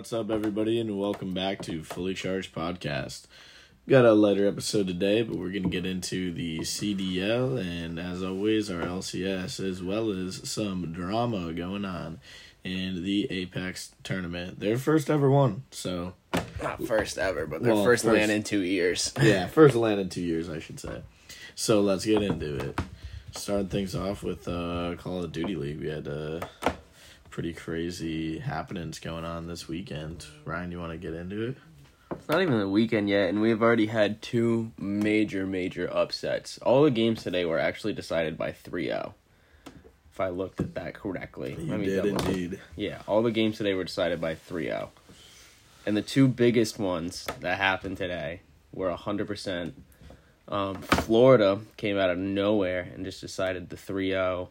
What's up, everybody, and welcome back to Fully Charged Podcast. Got a lighter episode today, but we're going to get into the CDL and, as always, our LCS, as well as some drama going on in the Apex tournament. Their first ever one, so Not first ever, but their Well, first, first- LAN in two years. yeah, first LAN in two years, I should say. So let's get into it. Starting things off with uh, Call of Duty League. We had uh, pretty crazy happenings going on this weekend. Ryan, you want to get into it? It's not even the weekend yet, and we've already had two major, major upsets. All the games today were actually decided by 3 0. If I looked at that correctly. You Let me did indeed. Yeah, all the games today were decided by 3 0. And the two biggest ones that happened today were 100%. Um, Florida came out of nowhere and just decided the 3 0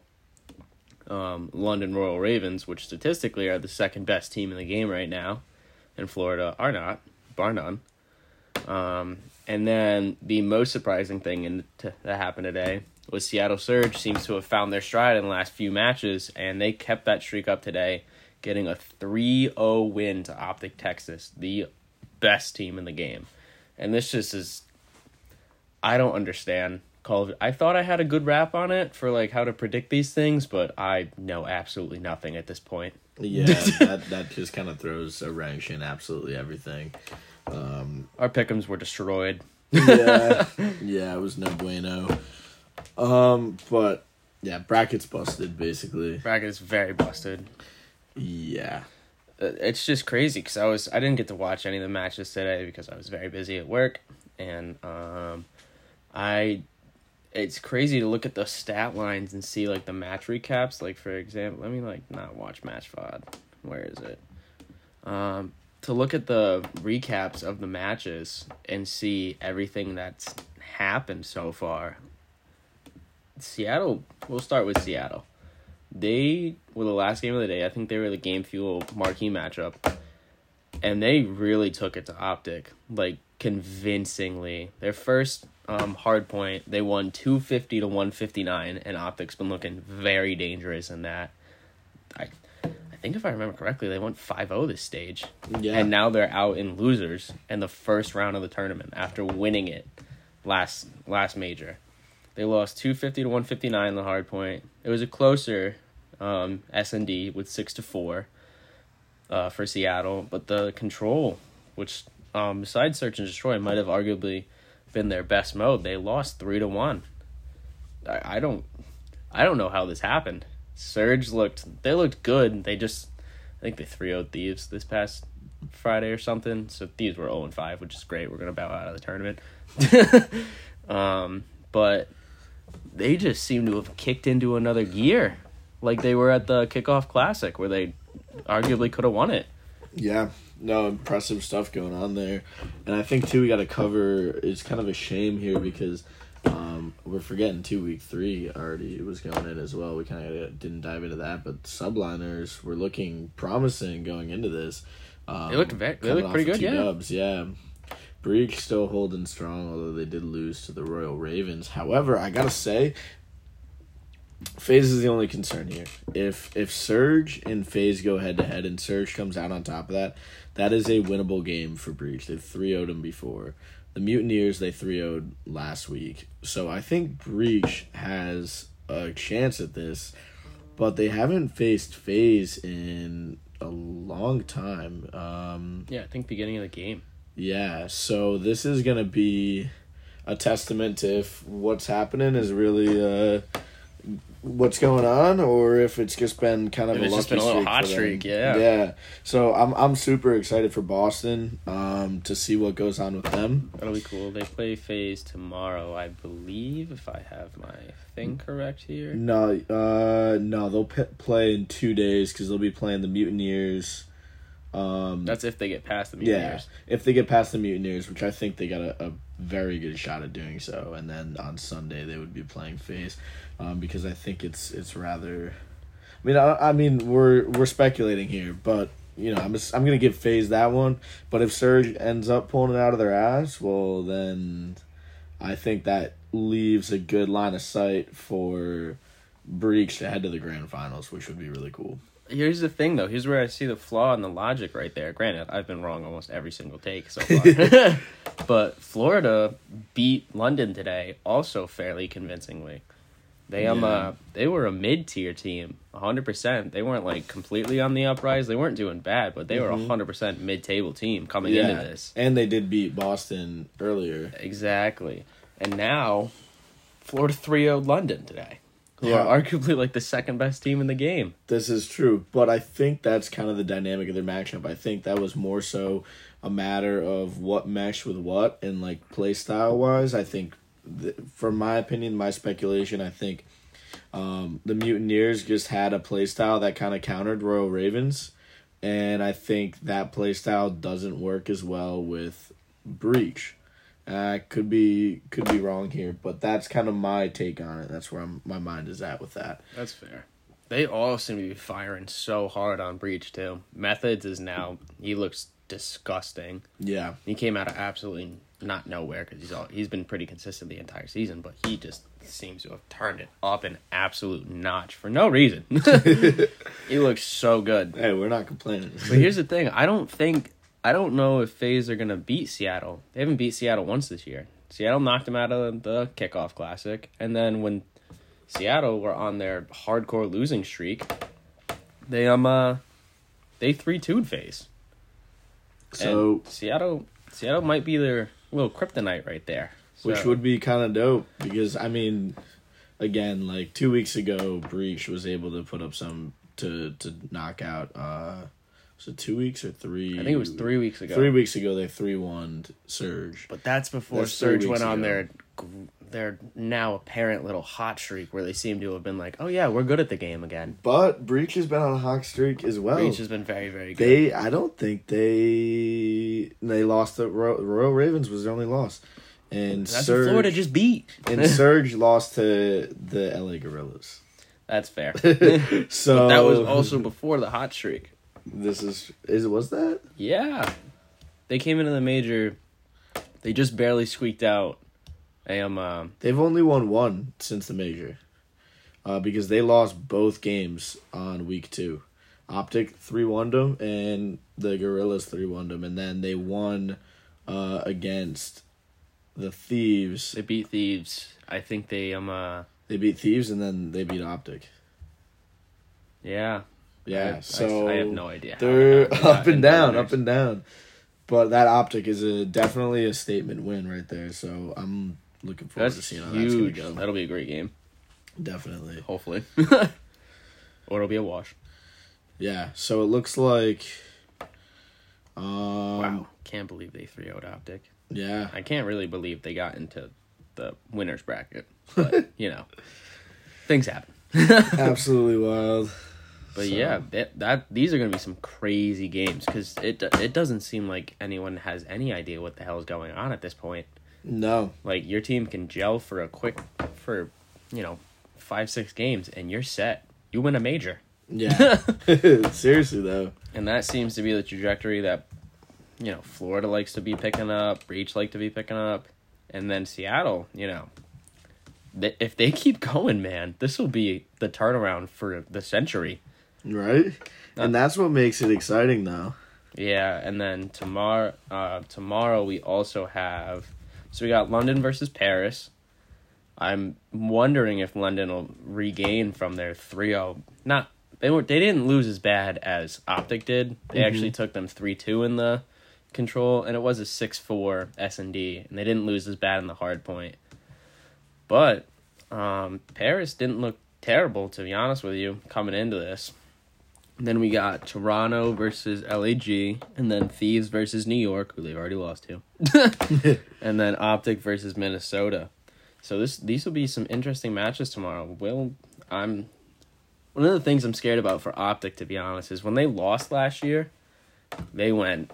um, London Royal Ravens, which statistically are the second best team in the game right now, and Florida are not, bar none. Um, and then the most surprising thing in, to, that happened today was Seattle Surge seems to have found their stride in the last few matches, and they kept that streak up today, getting a 3 0 win to Optic Texas, the best team in the game. And this just is. I don't understand Call of I thought I had a good rap on it for like how to predict these things, but I know absolutely nothing at this point. Yeah, that that just kind of throws a wrench in absolutely everything. Um, Our pickums were destroyed. yeah, yeah, it was no bueno. Um, but yeah, brackets busted basically. Brackets very busted. Yeah, Uh, It's just crazy because I was I didn't get to watch any of the matches today because I was very busy at work, and um, I it's crazy to look at the stat lines and see like the match recaps. Like for example, let me like not watch Match VOD. Where is it? Um, to look at the recaps of the matches and see everything that's happened so far. Seattle. We'll start with Seattle. They were the last game of the day. I think they were the game fuel marquee matchup, and they really took it to Optic like convincingly. Their first um, hard point, they won two fifty to one fifty nine, and Optic's been looking very dangerous in that. I, I think if I remember correctly, they went 5-0 this stage, yeah, and now they're out in losers in the first round of the tournament after winning it last last major. They lost 250 to 159 in the hard point. It was a closer um, S&D with 6 to 4 uh, for Seattle, but the control, which um, besides search and destroy might have arguably been their best mode, they lost 3 to 1. I, I don't I don't know how this happened. Surge looked they looked good. They just I think they 3-0 Thieves this past Friday or something. So Thieves were 0 and 5, which is great. We're to bow out of the tournament. um, but they just seem to have kicked into another gear. Like they were at the kickoff classic where they arguably could have won it. yeah. No, impressive stuff going on there, and I think too we got to cover. It's kind of a shame here because um, we're forgetting two week three already was going in as well. We kind of didn't dive into that, but subliners were looking promising going into this. Um, They looked ve- they looked pretty good, yeah. Dubs, yeah. Breach still holding strong, although they did lose to the Royal Ravens. However, I gotta say, FaZe is the only concern here. If if Surge and FaZe go head to head and Surge comes out on top of that, that is a winnable game for Breach. They've 3 0'd them before. The Mutineers they 3 0'd last week. So I think Breach has a chance at this, but they haven't faced FaZe in a long time. Um, Yeah, I think beginning of the game. yeah, so this is gonna be a testament to if what's happening is really uh what's going on, or if it's just been kind of If a it's lucky just been a little streak hot streak, yeah. Yeah. So I'm I'm super excited for Boston um to see what goes on with them. That'll be cool. They play FaZe tomorrow, I believe, if I have my thing correct here. No, uh, no, they'll p- play in two days because they'll be playing the Mutineers. Um, That's if they get past the Yeah, Mutineers. if they get past the Mutineers, which I think they got a, a very good shot at doing so, and then on Sunday they would be playing FaZe, um, because I think it's it's rather. I mean, I, I mean we're we're speculating here, but you know I'm just, I'm gonna give FaZe that one. But if Surge ends up pulling it out of their ass, well then, I think that leaves a good line of sight for Breach to head to the grand finals, which would be really cool. Here's the thing though. Here's where I see the flaw in the logic right there. Granted, I've been wrong almost every single take so far. but Florida beat London today also fairly convincingly. They um Yeah. uh, they were a mid tier team, hundred percent. They weren't like completely on the uprise. They weren't doing bad, but they were a hundred percent mid table team coming into this. and they did beat Boston earlier. Exactly. And now Florida 3 0 London today, Yeah. are arguably like the second best team in the game. This is true, but I think that's kind of the dynamic of their matchup. I think that was more so a matter of what meshed with what and like play style wise. I think, th- from my opinion, my speculation, I think um, the Mutineers just had a play style that kind of countered Royal Ravens, and I think that play style doesn't work as well with Breach. Uh, could be could be wrong here, but that's kind of my take on it. That's where I'm, my mind is at with that. That's fair. They all seem to be firing so hard on Breach, too. Methodz is now, he looks disgusting. Yeah. He came out of absolutely not nowhere because he's all, he's been pretty consistent the entire season, but he just seems to have turned it up an absolute notch for no reason. he looks so good. Hey, we're not complaining. But here's the thing: I don't think I don't know if FaZe are gonna beat Seattle. They haven't beat Seattle once this year. Seattle knocked them out of the kickoff classic, and then when Seattle were on their hardcore losing streak, they um uh they three 2 FaZe. so, And Seattle Seattle might be their little kryptonite right there. which would be kind of dope because I mean, again, like two weeks ago, Breach was able to put up some to to knock out. uh Was it two weeks or three? I think it was three weeks ago. Three weeks ago, they three one Surge. But that's before That's Surge weeks went on their their now apparent little hot streak where they seem to have been like, oh yeah, we're good at the game again. But Breach has been on a hot streak as well. Breach has been very very good. They, I don't think they they lost. The Royal, Royal Ravens was their only loss, and That's Surge what Florida just beat. and Surge lost to the LA Guerrillas. That's fair. so that was also before the hot streak. This is is was that? Yeah, they came into the major. They just barely squeaked out. A um, uh, They've only won one since the major, uh, because they lost both games on week two. Optic three one them and the Guerrillas three one them, and then they won uh, against the Thieves. they beat Thieves. I think they um uh They beat Thieves and then they beat Optic. yeah Yeah, I- I- so I, have no idea. They're they got up and down, up and down. But that Optic is a definitely a statement win right there. So I'm looking forward to seeing how huge. that's gonna go. That'll be a great game. Definitely. Hopefully, or it'll be a wash. Yeah. So it looks like. Um, wow, can't believe they 3 0 Optic. Yeah. I can't really believe they got into the winners bracket, but you know, things happen. Absolutely wild. But So- yeah, that, that these are going to be some crazy games because it it doesn't seem like anyone has any idea what the hell is going on at this point. No. Like your team can gel for a quick for you know five six games and you're set. You win a major, Yeah. Seriously though. and that seems to be the trajectory that you know Florida likes to be picking up, Breach like to be picking up, and then Seattle. You know, if they keep going, man, this will be the turnaround for the century. Right. And that's what makes it exciting though. Yeah, and then tomorrow, uh, tomorrow we also have, so we got London versus Paris. I'm wondering if London will regain from their 3-0. Not they were they didn't lose as bad as Optic did. They actually took them 3-2 in the control, and it was a 6-4 S and D, and they didn't lose as bad in the hard point. But um, Paris didn't look terrible, to be honest with you, coming into this. Then we got Toronto versus LAG, and then Thieves versus New York, who they've already lost to, and then Optic versus Minnesota. So this these will be some interesting matches tomorrow. Will I'm one of the things I'm scared about for Optic, to be honest, is when they lost last year, they went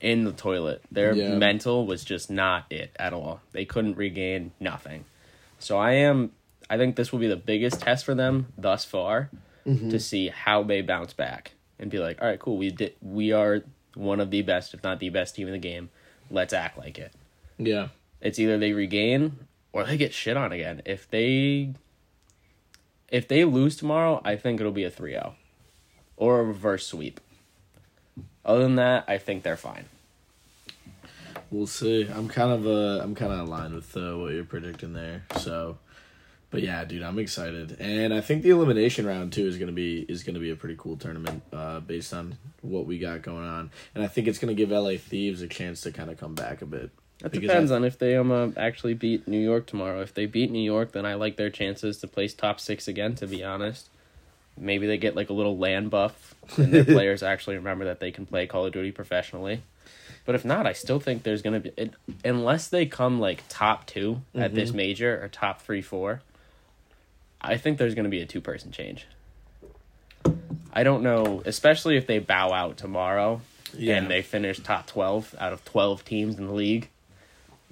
in the toilet. Their Yeah. mental was just not it at all. They couldn't regain nothing. So I am. I think this will be the biggest test for them thus far to see how they bounce back and be like, all right, cool. We did. We are one of the best, if not the best team in the game. Let's act like it. Yeah. It's either they regain or they get shit on again. If they if they lose tomorrow, I think it'll be a 3-0. or a reverse sweep. Other than that, I think they're fine. We'll see. I'm kind of uh, I'm kind of aligned with uh, what you're predicting there. So, but yeah, dude, I'm excited, and I think the elimination round too is gonna be is gonna be a pretty cool tournament, uh, based on what we got going on, and I think it's gonna give LA Thieves a chance to kind of come back a bit. That depends I- on if they um uh, actually beat New York tomorrow. If they beat New York, then I like their chances to place top six again. To be honest, maybe they get like a little LAN buff, and their players actually remember that they can play Call of Duty professionally. But if not, I still think there's gonna be it, unless they come like top 2 at this major or top three four. I think there's gonna be a two person change. I don't know, especially if they bow out tomorrow Yeah. and they finish top 12 out of 12 teams in the league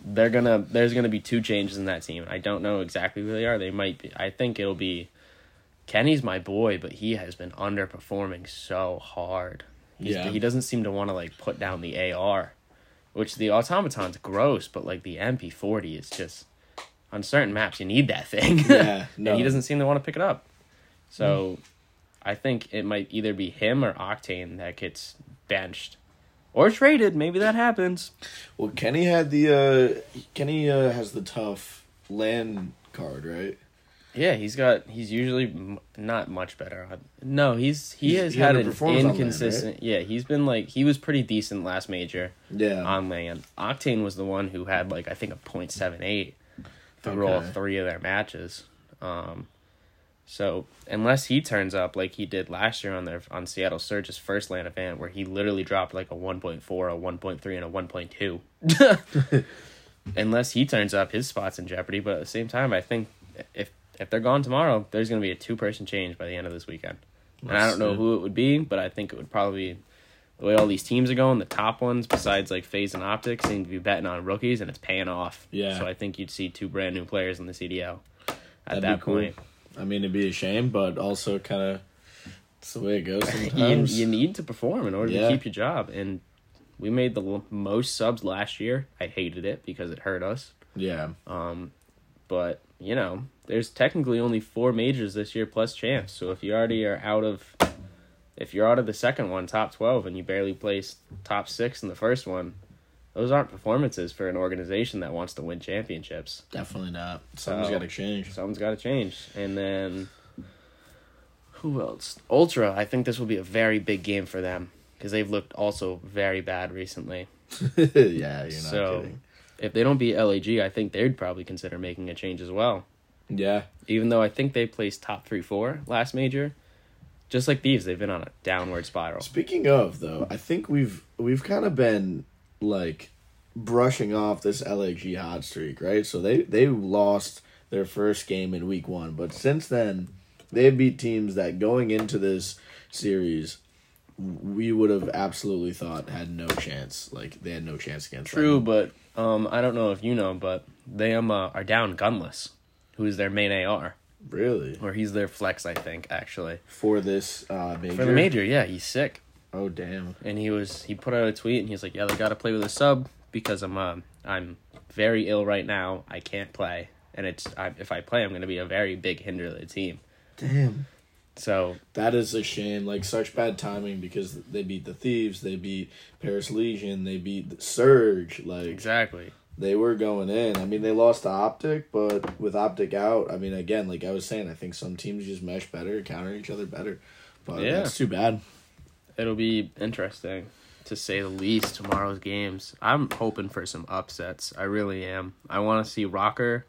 they're gonna there's gonna be two changes in that team i don't know exactly who they are they might be i think it'll be kenny's my boy but he has been underperforming so hard He's, Yeah. he doesn't seem to want to like put down the ar which the automaton's gross but like the mp40 is just on certain maps you need that thing Yeah, no. and he doesn't seem to want to pick it up so I think it might either be him or Octane that gets benched or traded. Maybe that happens. Well, Kenny had the uh, Kenny uh, has the tough LAN card, right? Yeah, he's got. He's usually m- not much better. No, he's he He's- has he had an on LAN, inconsistent. Yeah, he's been like he was pretty decent last major Yeah. on LAN. Octane was the one who had like I think a point seven eight through all three of their matches. Um, so unless he turns up like he did last year on their on Seattle Surge's first LAN event, where he literally dropped like a one point four, a one point three, and a one point two. unless he turns up, his spot's in jeopardy. But at the same time, I think if if they're gone tomorrow, there's going to be a two person change by the end of this weekend. And I don't know who it would be, but I think it would probably be the way all these teams are going. The top ones, besides like FaZe and Optics, seem to be betting on rookies, and it's paying off. Yeah. So I think you'd see two brand new players in the CDL at That'd that be cool. point. I mean, it'd be a shame, but also kind of it's the way it goes You, sometimes. you need to perform in order Yeah. to keep your job, and we made the l- most subs last year. I hated it because it hurt us. yeah, Um, but you know, there's technically only four majors this year plus champs. So if you already are out of, if you're out of the second one, top twelve, and you barely placed top six in the first one, those aren't performances for an organization that wants to win championships. definitely not. Something's So- got to change. Something's got to change. And then, who else? Ultra. I think this will be a very big game for them because they've looked also very bad recently. yeah, you're not So- kidding. If they don't beat LAG, I think they'd probably consider making a change as well. Yeah, even though I think they placed top three, four last major. Just like thieves, they've been on a downward spiral. Speaking of though, I think we've we've kind of been like brushing off this LAG hot streak, right? So they they lost their first game in week 1, but since then they beat teams that going into this series we would have absolutely thought had no chance. Like they had no chance against True, them. but um, I don't know if you know, but they um uh, are down gunless, who is their main AR, Really? or he's their flex, I think actually For this uh major. for the major. Yeah, he's sick, Oh damn. and he was he put out a tweet and he's like, yeah, they got to play with a sub because I'm um I'm very ill right now. I can't play, and it's I, if I play, I'm to be a very big hinder to the team. Damn. So That is a shame. Like such bad timing because they beat the Thieves, they beat Paris Legion, they beat the Surge. Like exactly. They were going in. I mean, they lost to Optic, but with Optic out, I mean, again, like I was saying, I think some teams just mesh better, counter each other better. But Yeah. it's too bad. It'll be interesting to say the least tomorrow's games. I'm hoping for some upsets. I really am. I want to see ROKKR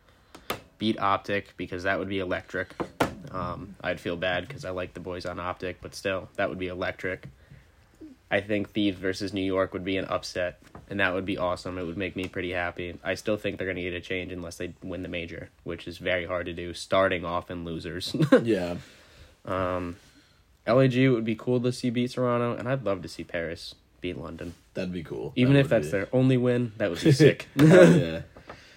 beat Optic because that would be electric. Um, I'd feel bad because I like the boys on Optic, but still, that would be electric. I think Thieves versus New York would be an upset, and that would be awesome. It would make me pretty happy. I still think they're going to get a change unless they win the major, which is very hard to do, starting off in losers. Yeah. Um, LAG would be cool to see beat Toronto, and I'd love to see Paris beat London. That'd be cool. Even That if that's be- their only win, that would be sick. Yeah.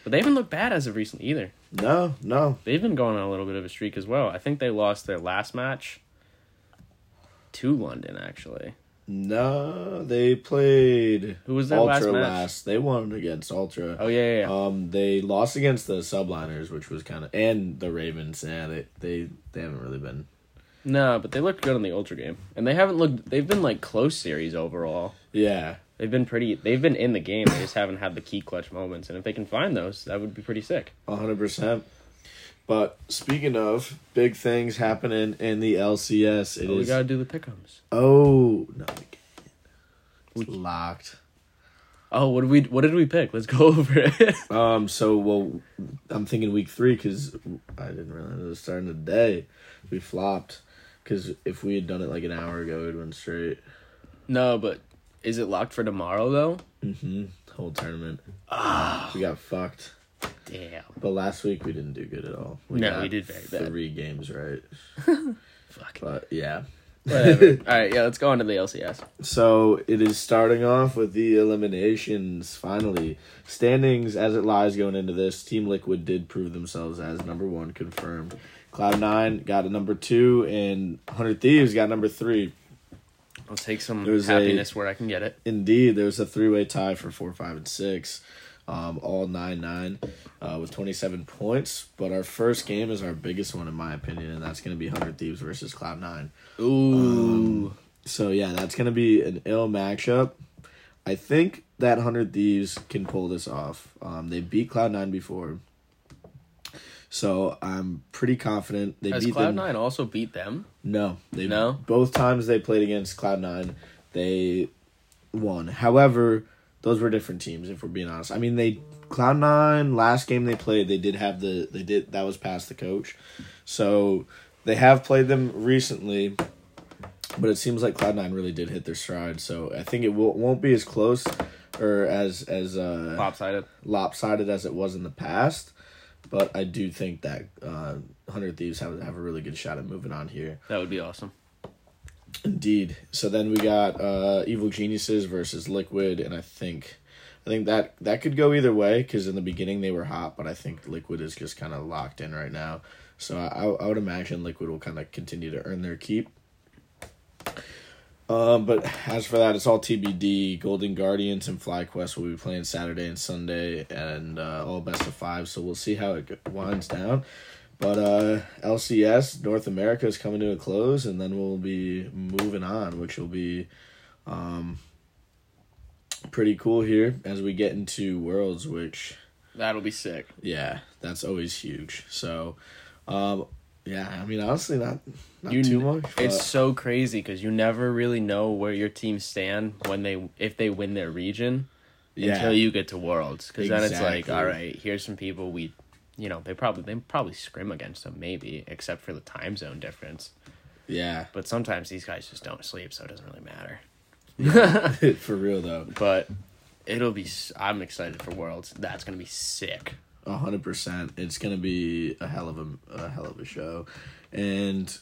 But they haven't looked bad as of recently either. No, no. They've been going on a little bit of a streak as well. I think they lost their last match to London, actually. No, they played Who was that Ultra last match? last. They won against Ultra. Oh, yeah, yeah, yeah. Um, they lost against the Subliners, which was kind of, and the Ravens. Yeah, they they they haven't really been No, but they looked good in the Ultra game, and they haven't looked. They've been like close series overall. Yeah, They've been pretty. They've been in the game. They just haven't had the key clutch moments, and if they can find those, that would be pretty sick. hundred percent. But speaking of big things happening in the LCS, it is But we gotta do the pickums. oh no, we can't. Locked. Oh, what did we? What did we pick? Let's go over it. Um. So well, I'm thinking week three because I didn't realize it was starting today. We flopped because if we had done it like an hour ago, it went straight. no, but is it locked for tomorrow though? Mm-hmm. Whole tournament. Ah, we got fucked. Damn. But last week we didn't do good at all. No, we did very bad. Three games right. Fuck. But yeah. Whatever. All right, yeah, let's go on to the LCS. So it is starting off with the eliminations. Finally, standings as it lies going into this. Team Liquid did prove themselves as number one, confirmed. Cloud Nine got a number two, and Hundred Thieves got number three. I'll take some There's a- happiness where I can get it. Indeed, there was a three-way tie for four, five, and six, um, all nine nine, uh, with twenty-seven points. But our first game is our biggest one, in my opinion, and that's going to be Hundred Thieves versus Cloud Nine. Ooh. So yeah, that's gonna be an ill matchup. I think that Hundred Thieves can pull this off. Um, they beat Cloud Nine before, so I'm pretty confident they Has beat Cloud them. Nine also beat them? No, they No? Both times they played against Cloud Nine, they won. However, those were different teams. If we're being honest, I mean they Cloud Nine last game they played, they did have the they did that was past the coach, so they have played them recently. But it seems like Cloud Nine really did hit their stride, so I think it will, won't be as close or as as uh, Lopsided. lopsided as it was in the past. But I do think that uh, Hundred Thieves have have a really good shot at moving on here. That would be awesome. Indeed. So then we got uh, Evil Geniuses versus Liquid, and I think, I think that that could go either way because in the beginning they were hot, but I think Liquid is just kind of locked in right now. So I, I would imagine Liquid will kind of continue to earn their keep. Um, but as for that, it's all TBD. Golden Guardians and FlyQuest will be playing Saturday and Sunday, and uh, all best of five. So we'll see how it winds down. But uh, LCS North America is coming to a close, and then we'll be moving on, which will be um, pretty cool here as we get into Worlds, which That'll be sick. yeah, that's always huge. So, um, yeah, I mean honestly, not not You too much. But It's so crazy because you never really know where your teams stand when they if they win their region yeah, until you get to Worlds. Because then it's like, all right, here's some people we, you know, they probably they probably scrim against them maybe, except for the time zone difference. yeah, But sometimes these guys just don't sleep, so it doesn't really matter. for real though, But it'll be. I'm excited for Worlds. That's gonna be sick. a hundred percent. It's gonna be a hell of a, a hell of a show, and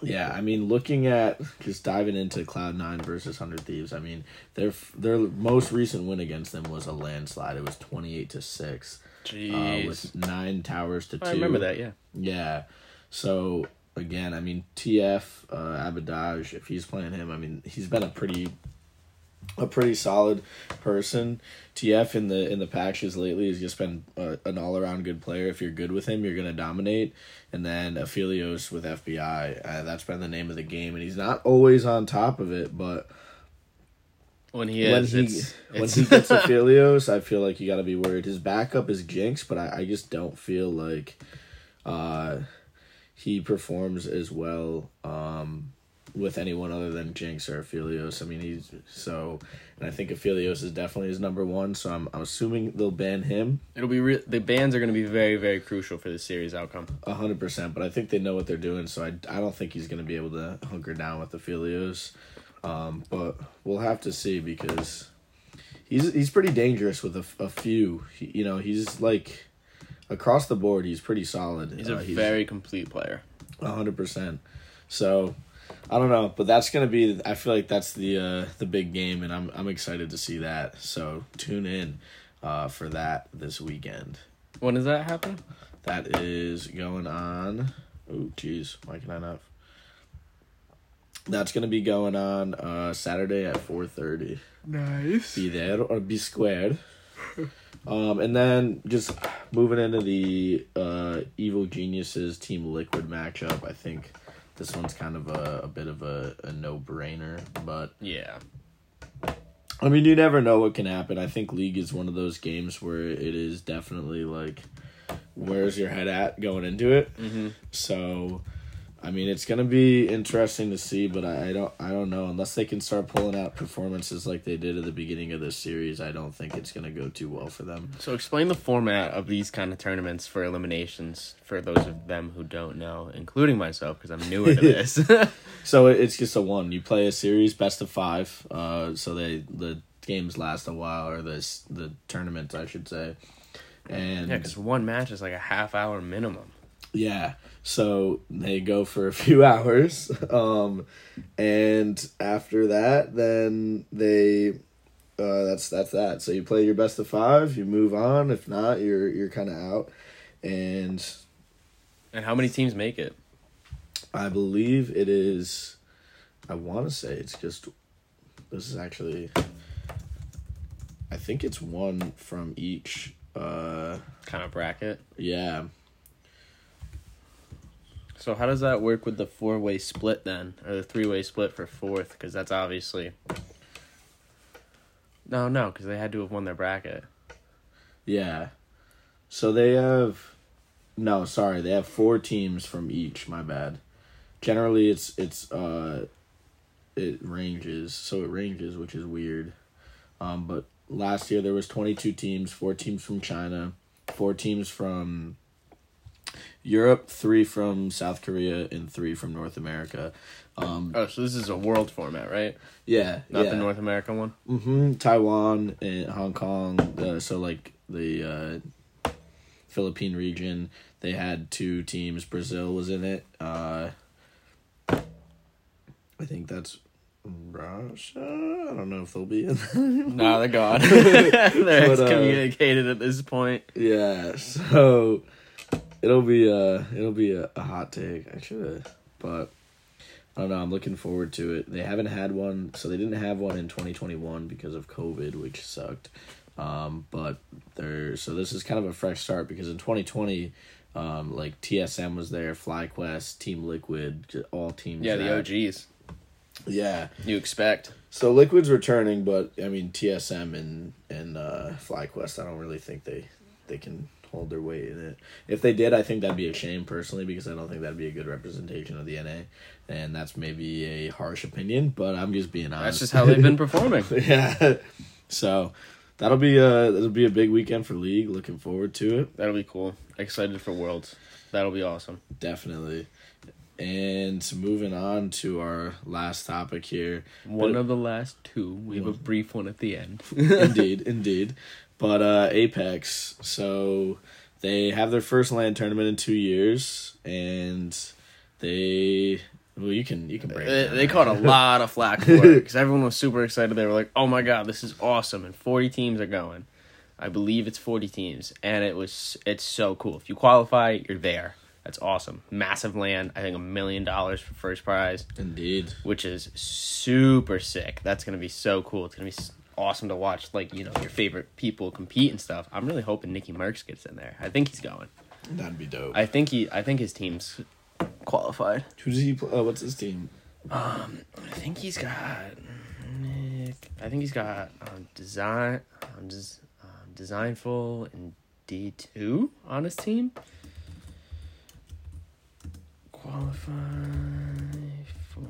yeah, I mean, looking at just diving into Cloud Nine versus Hundred Thieves. I mean, their their most recent win against them was a landslide. It was twenty eight to six, uh, with nine towers to two. I remember that. Yeah. Yeah. So again, I mean TF uh, Abbedagge, if he's playing him, I mean he's been a pretty a pretty solid person. TF in the in the patches lately has just been uh, an all around good player. If you're good with him, you're gonna dominate. And then Aphelios with FBI, uh, that's been the name of the game, and he's not always on top of it, but When he when is, he it's, when it's he gets Aphelios, I feel like you got to be worried. His backup is Jinx, but I, I just don't feel like uh, he performs as well um, with anyone other than Jinx or Aphelios. I mean, he's so, and I think Aphelios is definitely his number one. So I'm I'm assuming they'll ban him it'll be re- the bans are going to be very very crucial for the series outcome. hundred percent. But I think they know what they're doing, so I I don't think he's gonna be able to hunker down with Aphelios. Um, but we'll have to see because he's he's pretty dangerous with a, a few. He, you know, he's like across the board. He's pretty solid. He's a Uh, very complete player. a hundred percent. So I don't know, but that's gonna be. I feel like that's the uh, the big game, and I'm I'm excited to see that. So tune in uh, for that this weekend. When does that happen? That is going on. Oh, jeez, why can I not? That's gonna be going on uh, Saturday at four thirty. Nice. Be there or be squared. Um, and then just moving into the uh, Evil Geniuses Team Liquid matchup, I think this one's kind of a, a bit of a, a no brainer. But Yeah. I mean, you never know what can happen. I think League is one of those games where it is definitely like, where's your head at going into it? Mm-hmm. So, I mean, it's gonna be interesting to see, but I, I don't, I don't know unless they can start pulling out performances like they did at the beginning of this series. I don't think it's gonna go too well for them. So explain the format of these kind of tournaments for eliminations for those of them who don't know, including myself because I'm newer to this. So it's just a one. You play a series, best of five. Uh, so they the games last a while, or this the tournament, I should say. And yeah, because one match is like a half hour minimum. Yeah. So they go for a few hours. Um and after that then they uh that's that's that. So you play your best of 5, you move on. If not, you're you're kind of out. And And how many teams make it? I believe it is I want to say it's just this is actually I think it's one from each uh Kind of bracket. yeah. So how does that work with the four way split then, or the three way split for fourth? Because that's obviously. No, no, because they had to have won their bracket. Yeah. So they have no, sorry, they have four teams from each, my bad. Generally it's it's uh it ranges, so it ranges, which is weird. Um but last year there was 22 teams, four teams from China, four teams from Europe, three from South Korea and three from North America. Um Oh, so this is a world format, right? yeah, Not yeah. the North American one. Mm-hmm. Taiwan and Hong Kong. Uh, so like the uh, Philippine region, they had two teams. Brazil was in it. Uh, I think that's Russia. I don't know if they'll be in. No, they're gone. they're But, uh, excommunicated at this point. yeah. So it'll be uh it'll be a, a hot take. I should have, but. I don't know. I'm looking forward to it. They haven't had one, so they didn't have one in 2021 because of COVID, which sucked. Um, but they're so this is kind of a fresh start because in 2020, um, like TSM was there, FlyQuest, Team Liquid, all teams. Yeah, the OGs. Yeah. You expect. So Liquid's returning, but I mean TSM and and uh, FlyQuest, I don't really think they they can hold their weight in it. If they did, I think that'd be a shame personally because I don't think that'd be a good representation of the NA, and that's maybe a harsh opinion, but I'm just being honest. That's just how they've been performing. yeah. So that'll be a that'll be a big weekend for league. Looking forward to it. That'll be cool. Excited for Worlds. That'll be awesome. Definitely. And moving on to our last topic here. One But- of the last two. We have a brief one at the end. indeed, indeed. But uh Apex, so they have their first LAN tournament in two years, and they well, you can you can break. They, they caught a lot of flack for it because everyone was super excited. They were like, "Oh my god, this is awesome!" And forty teams are going. I believe it's forty teams, and it was it's so cool. If you qualify, you're there. That's awesome. Massive LAN. I think a million dollars for first prize, Indeed. which is super sick. That's gonna be so cool. It's gonna be awesome to watch. Like you know your favorite people compete and stuff. I'm really hoping NICKMERCS gets in there. I think he's going. That'd be dope. I think he. I think his team's qualified. Who does he? Play? Oh, what's his team? Um, I think he's got Nick. I think he's got um, design, um, des, um, Dezignful and D two on his team. Qualify for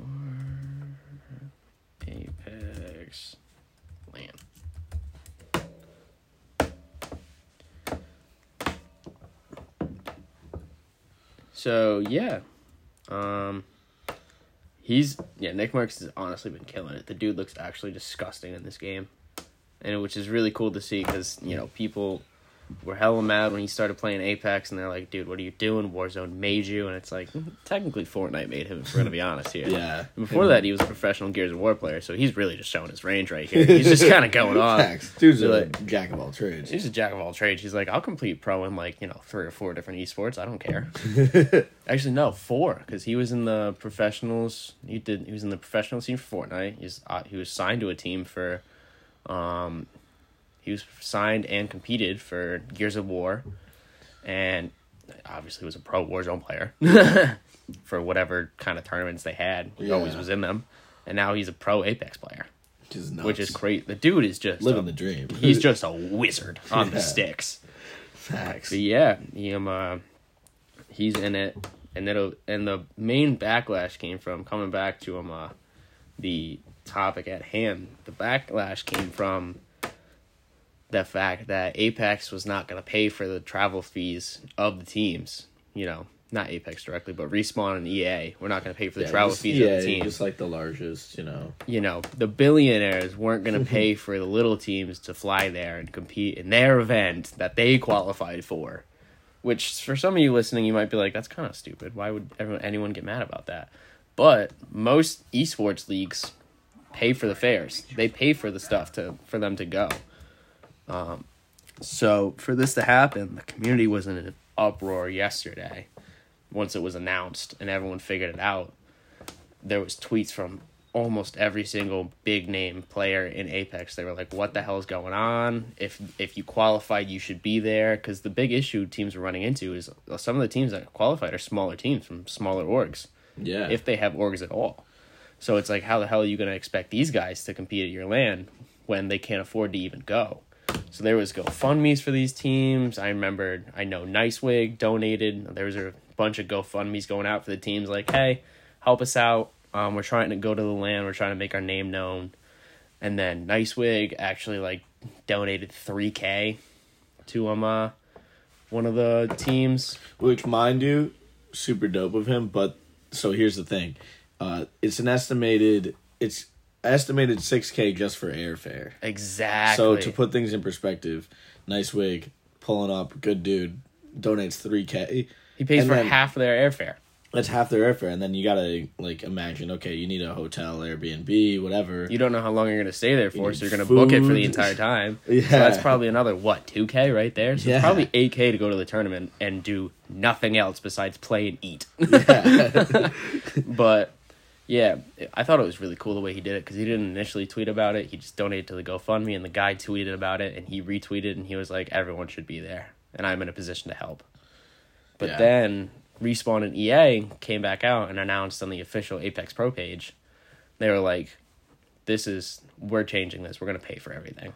Apex LAN. So yeah, um, he's yeah. NICKMERCS has honestly been killing it. The dude looks actually disgusting in this game, and which is really cool to see because you know people were hella mad when he started playing Apex, and they're like, "Dude, what are you doing? Warzone made you," and it's like technically Fortnite made him. If we're gonna be honest here. Yeah. And before that, he was a professional Gears of War player, so he's really just showing his range right here. He's just kind of going off. Facts. Dude's a Like- jack of all trades. He's a jack of all trades. He's like, I'll complete pro in like you know three or four different esports. I don't care. Actually, no, four because he was in the professionals. He did. He was in the professional team for Fortnite. He's uh, he was signed to a team for, um, He was signed and competed for Gears of War, and obviously was a pro Warzone player for whatever kind of tournaments they had. He always was in them, and now he's a pro Apex player, Which is which is great. The dude is just living a- the dream. He's just a wizard on the sticks. facts. But yeah, he, um, uh, he's in it, and it'll and the main backlash came from coming back to him. Uh, the topic at hand. The backlash came from the fact that Apex was not going to pay for the travel fees of the teams. You know, not Apex directly, but Respawn and EA. We're not going to pay for the Yeah, travel just- fees yeah, of the teams just like the largest, you know. you know, the billionaires weren't going to pay for the little teams to fly there and compete in their event that they qualified for. Which, for some of you listening, you might be like, that's kind of stupid. Why would everyone, anyone get mad about that? But most esports leagues pay for the fares. They pay for the stuff to for them to go. Um, so for this to happen, the community was in an uproar yesterday. Once it was announced and everyone figured it out, there was tweets from almost every single big name player in Apex. They were like, "What the hell is going on? If if you qualified, you should be there." Because the big issue teams are running into is uh, some of the teams that qualified are smaller teams from smaller orgs, Yeah. if they have orgs at all. So it's like, how the hell are you going to expect these guys to compete at your LAN when they can't afford to even go? So there was GoFundmes for these teams. I remember I know NiceWigg donated. There was a bunch of GoFundmes going out for the teams, like, hey, help us out. Um, we're trying to go to the LAN. We're trying to make our name known. And then NiceWigg actually like donated three k to um uh one of the teams. Which, mind you, super dope of him. But so here's the thing, uh, it's an estimated it's estimated six k just for airfare. Exactly. So to put things in perspective, NiceWigg, pulling up, good dude, donates three k. he pays for half of their airfare. That's half their airfare, and then you gotta like imagine. Okay, you need a hotel, Airbnb, whatever. You don't know how long you're to stay there for, need so you're going to book it for the entire time. Yeah. So that's probably another what two k right there. So Yeah. it's probably eight k to go to the tournament and do nothing else besides play and eat. yeah. but yeah, I thought it was really cool the way he did it because he didn't initially tweet about it. He just donated to the GoFundMe, and the guy tweeted about it, and he retweeted, and he was like, "Everyone should be there, and I'm in a position to help." But Yeah. then Respawn and EA came back out and announced on the official Apex Pro page, they were like, "This is we're changing this. We're gonna pay for everything.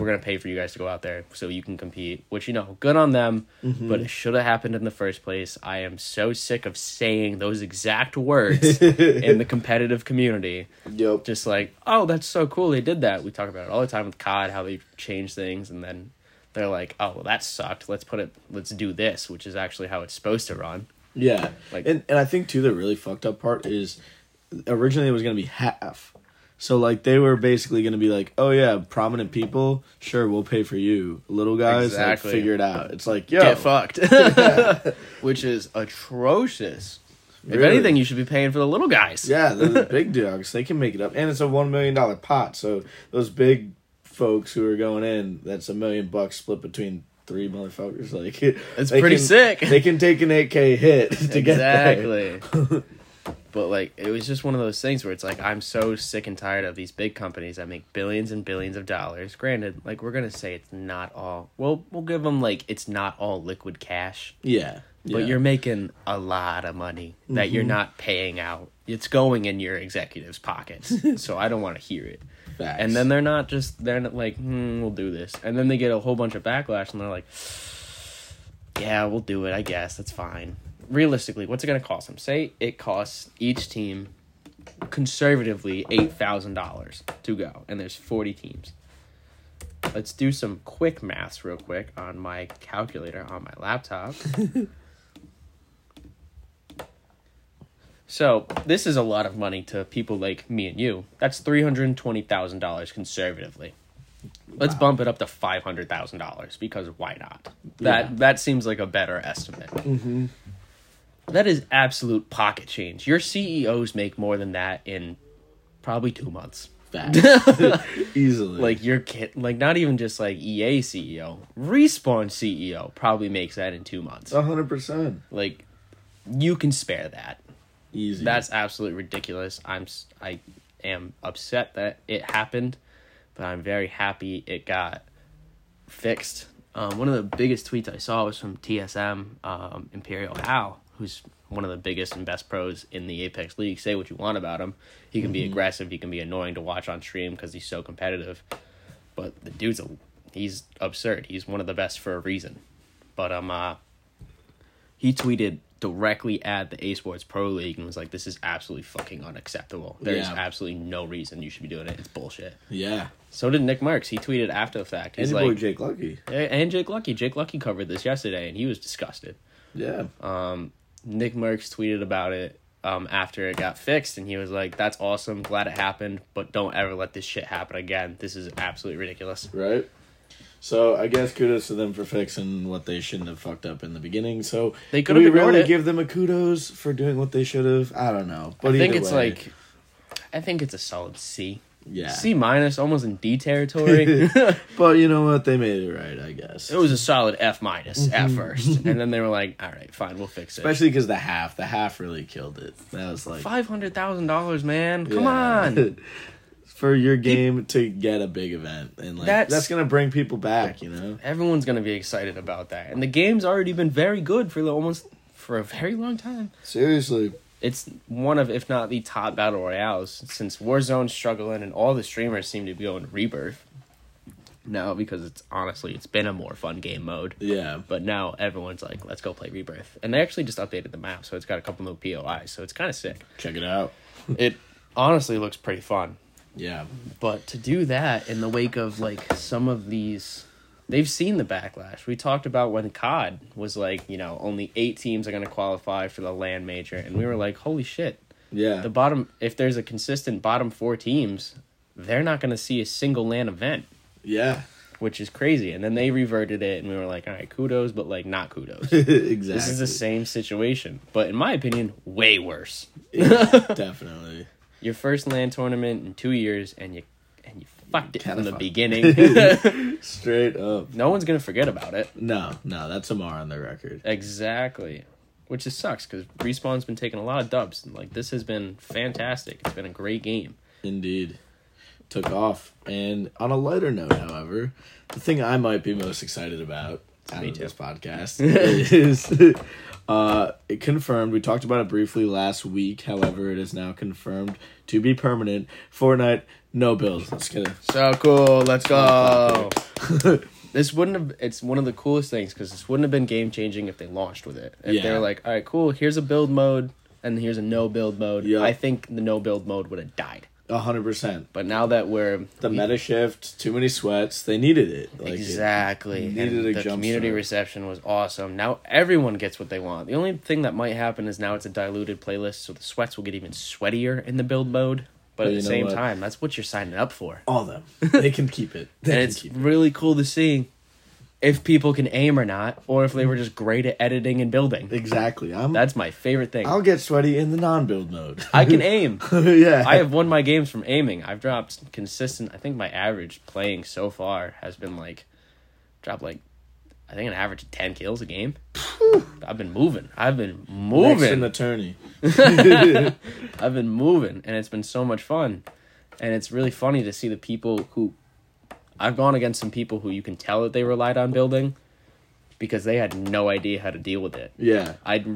We're gonna pay for you guys to go out there so you can compete." Which you know, good on them, mm-hmm. but it should have happened in the first place. I am so sick of saying those exact words in the competitive community. yep. Just like, oh, that's so cool they did that. We talk about it all the time with COD, how they change things, and then they're like, oh, well, that sucked. Let's put it. Let's do this, which is actually how it's supposed to run. Yeah, Like- and and I think too the really fucked up part is originally it was gonna be half. So like they were basically gonna be like, oh yeah, prominent people, sure we'll pay for you. Little guys, Exactly. like figure it out. It's like yo, Get fucked, which is atrocious. If anything, you should be paying for the little guys. Yeah, the, big dogs they can make it up, and it's a one million dollar pot. So those big folks who are going in, that's a million bucks split between three motherfuckers. Like It's pretty can- sick. They can take an eight k hit to get there. exactly. But like, it was just one of those things where it's like I'm so sick and tired of these big companies that make billions and billions of dollars. Granted, like we're gonna say it's not all. Well, we'll give them like it's not all liquid cash. Yeah, but yeah. Mm-hmm. you're making a lot of money that you're not paying out. It's going in your executives' pockets. so I don't want to hear it. Facts. And then they're not just they're not like, hmm, we'll do this. And then they get a whole bunch of backlash and they're like, Yeah, we'll do it, I guess. That's fine. Realistically, what's it gonna cost them? Say it costs each team conservatively eight thousand dollars to go, and there's forty teams. Let's do some quick maths real quick on my calculator on my laptop. so this is a lot of money to people like me and you. That's three hundred and twenty thousand dollars conservatively. Let's Wow. bump it up to five hundred thousand dollars because why not? That Yeah. that seems like a better estimate. Mm-hmm. Is absolute pocket change. Your CEOs make more than that in probably two months. Easily. Like your kid, like not even just like EA CEO, respawn CEO probably makes that in two months. a hundred percent Like you can spare that. easy. That's absolutely ridiculous. I'm s- I am upset that it happened, but I'm very happy it got fixed. Um, one of the biggest tweets I saw was from TSM um, ImperialHal, who's one of the biggest and best pros in the Apex League. Say what you want about him, he can be aggressive, he can be annoying to watch on stream because he's so competitive. But the dude's a, he's absurd. He's one of the best for a reason. But um, uh, he tweeted directly at the A Sports Pro League and was like, "This is absolutely fucking unacceptable. There's Yeah. absolutely no reason you should be doing it. It's bullshit." Yeah. So did NICKMERCS. He tweeted after the fact. And He's your boy Jake Lucky. and Jake Lucky. Jake Lucky covered this yesterday, and he was disgusted. Yeah. Um, NICKMERCS tweeted about it um, after it got fixed, and he was like, "That's awesome. Glad it happened, but don't ever let this shit happen again. This is absolutely ridiculous." Right. So I guess kudos to them for fixing what they shouldn't have fucked up in the beginning. So They could have we really it. give them a kudos for doing what they should have. I don't know, but I think it's way, like, I think it's a solid C. yeah. C minus, almost in D territory. but you know what? They made it right, I guess. it was a solid F minus at mm-hmm. first, mm-hmm. and then they were like, "All right, fine, we'll fix it." Especially because the half, the half really killed it. That was like Five hundred thousand dollars, man. Come yeah. on. for your game to get a big event, and like that's, That's- gonna bring people back. You know. Everyone's gonna be excited about that, and the game's already been very good for the almost for a very long time. Seriously. It's one of, if not the top battle royales, since Warzone's struggling and all the streamers seem to be going Rebirth. No, because it's honestly it's been a more fun game mode. Yeah. But now everyone's like, let's go play Rebirth. And they actually just updated the map, so it's got a couple new POIs, so it's kind of sick. Check it out. It honestly looks pretty fun. Yeah. But to do that in the wake of like some of these they've seen the backlash. We talked about when COD was like, you know, only 8 teams are going to qualify for the LAN major and we were like, holy shit. Yeah. The bottom if there's a consistent bottom 4 teams, they're not going to see a single LAN event, yeah. which is crazy. And then they reverted it and we were like, all right, kudos, but like not kudos. exactly. This is the same situation, but in my opinion, way worse. Yeah, definitely. Your first LAN tournament in 2 years and you fucked it Kinda from the fucked. beginning. Straight up. no one's gonna forget about it. No, no, that's a mar on the record. Exactly, which just sucks because respawn's been taking a lot of dubs. and, Like this has been fantastic. It's been a great game. Indeed. Took off. And on a lighter note, however, the thing I might be most excited about out Me of too. this podcast is uh it confirmed. We talked about it briefly last week. However, it is now confirmed to be permanent. Fortnite, no builds. Let's get it. So cool. Let's go. this wouldn't have. It's one of the coolest things because this wouldn't have been game changing if they launched with it. If they Yeah. were like, all right, cool. Here's a build mode and here's a no build mode. Yeah. I think the no build mode would have died. A hundred percent. But now that we're The we- meta shift, too many sweats. They needed it. Like, it- exactly. needed and a the jump community start. reception was awesome. Now everyone gets what they want. The only thing that might happen is now it's a diluted playlist, so the sweats will get even sweatier in the build mode. But But at the same what? time, that's what you're signing up for. all of them. They can keep it. They and can it's keep it. really cool to see if people can aim or not, or if they were just great at editing and building. Exactly. I'm. That's my favorite thing. I'll get sweaty in the non-build mode. I can aim. yeah. I have won my games from aiming. I've dropped consistent. I think my average playing so far has been like, dropped like, I think an average of ten kills a game. I've been moving. I've been Next an moving. attorney. I've been moving, and it's been so much fun. And it's really funny to see the people who, I've gone against some people who you can tell that they relied on building, because they had no idea how to deal with it. Yeah. I'd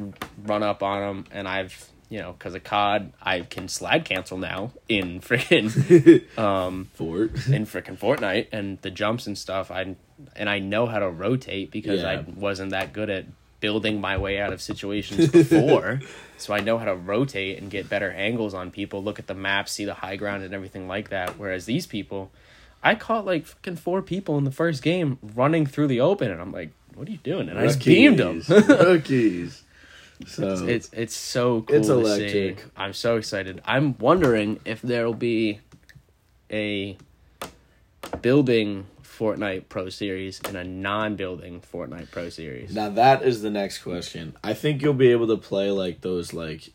run up on them, and I've you know because of COD, I can slide cancel now in freaking um Fort. in freaking Fortnite and the jumps and stuff. I and I know how to rotate because I wasn't that good at building my way out of situations before. so I know how to rotate and get better angles on people, look at the map, see the high ground and everything like that. Whereas these people, I caught like fucking four people in the first game running through the open, and I'm like, "What are you doing?" And I just beamed them. Rookies. Rookies. So It's it's so cool It's to electric. see. I'm so excited. I'm wondering if there'll be a building Fortnite Pro Series and a non-building Fortnite Pro Series. now that is the next question. I think you'll be able to play like those like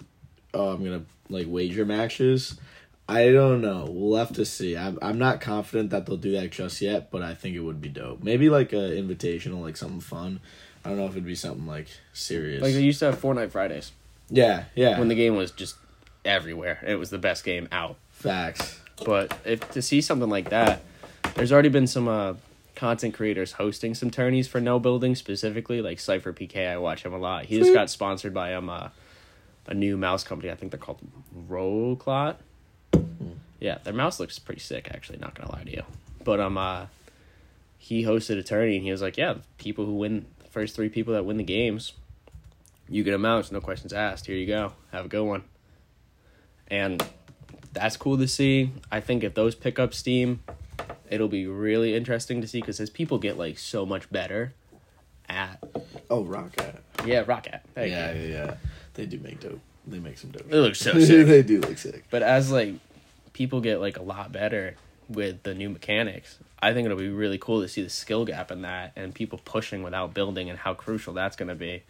oh I'm gonna like wager matches. I don't know. We'll have to see. I'm I'm not confident that they'll do that just yet, but I think it would be dope. Maybe like a invitational, like something fun. I don't know if it'd be something like serious. Like they used to have Fortnite Fridays yeah, yeah. when the game was just everywhere. It was the best game out. Facts. But if to see something like that, there's already been some uh, content creators hosting some tourneys for no building specifically, like SypherPK. I watch him a lot. He just got sponsored by um uh, a new mouse company. I think they're called Rollclot. Yeah, their mouse looks pretty sick. Actually, not gonna lie to you. But um uh, he hosted a tourney and he was like, yeah, people who win the first three people that win the games, you get a mouse, no questions asked. Here you go. Have a good one. And that's cool to see. I think if those pick up steam, it'll be really interesting to see because as people get like so much better at Oh, Rocket. yeah Rocket. Yeah, yeah, yeah. They do make dope. They make some dope. It looks so sick. they do look sick. But as like people get like a lot better with the new mechanics, I think it'll be really cool to see the skill gap in that and people pushing without building and how crucial that's going to be.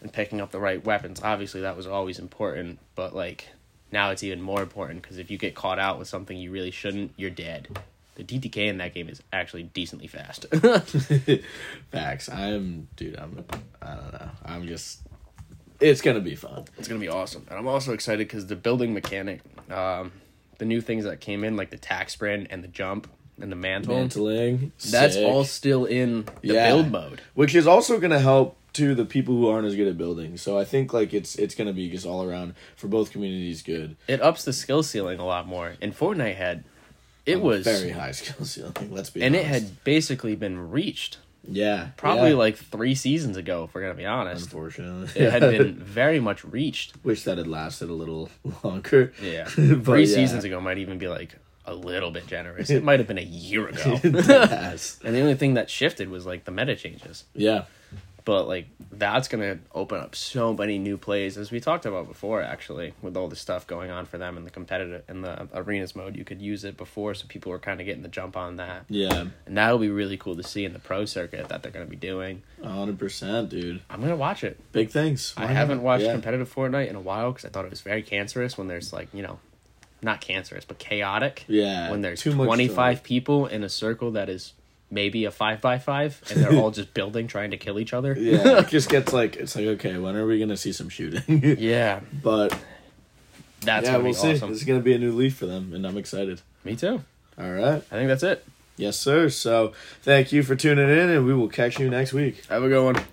And picking up the right weapons. Obviously, that was always important, but like now it's even more important because if you get caught out with something you really shouldn't, you're dead. The TTK in that game is actually decently fast. Facts. I'm, dude. I'm. I don't know. I'm just. It's gonna be fun. It's gonna be awesome, and I'm also excited because the building mechanic, um, the new things that came in, like the tac sprint and the jump and the mantle, Mantling. that's sick. all still in the Yeah. build mode. which is also gonna help to the people who aren't as good at building. So I think like it's it's gonna be just all around for both communities good. It ups the skill ceiling a lot more. And Fortnite had, it was very high skill ceiling. Let's be honest. and it honest. had basically been reached yeah probably yeah. like three seasons ago. If we're gonna be honest, unfortunately it had been very much reached. wish that had lasted a little longer. Yeah, three yeah. seasons ago might even be like a little bit generous. It might have been a year ago. And the only thing that shifted was like the meta changes. yeah. But like that's gonna open up so many new plays, as we talked about before. Actually, with all the stuff going on for them in the competitive in the arenas mode, you could use it before, so people were kind of getting the jump on that. Yeah. And that'll be really cool to see in the pro circuit that they're gonna be doing. hundred percent, dude. I'm gonna watch it. Big things. I haven't not? watched Yeah. competitive Fortnite in a while because I thought it was very cancerous when there's like you know, not cancerous but chaotic. Yeah. When there's too 25 to- people in a circle that is maybe a five by five, and they're all just building trying to kill each other. Yeah, it just gets like it's like okay, when are we gonna see some shooting? yeah, but that's yeah, gonna we'll be see. awesome. This is gonna be a new leaf for them, and I'm excited. Me too. All right, I think that's it. yes, sir. So thank you for tuning in, and we will catch you next week. Have a good one.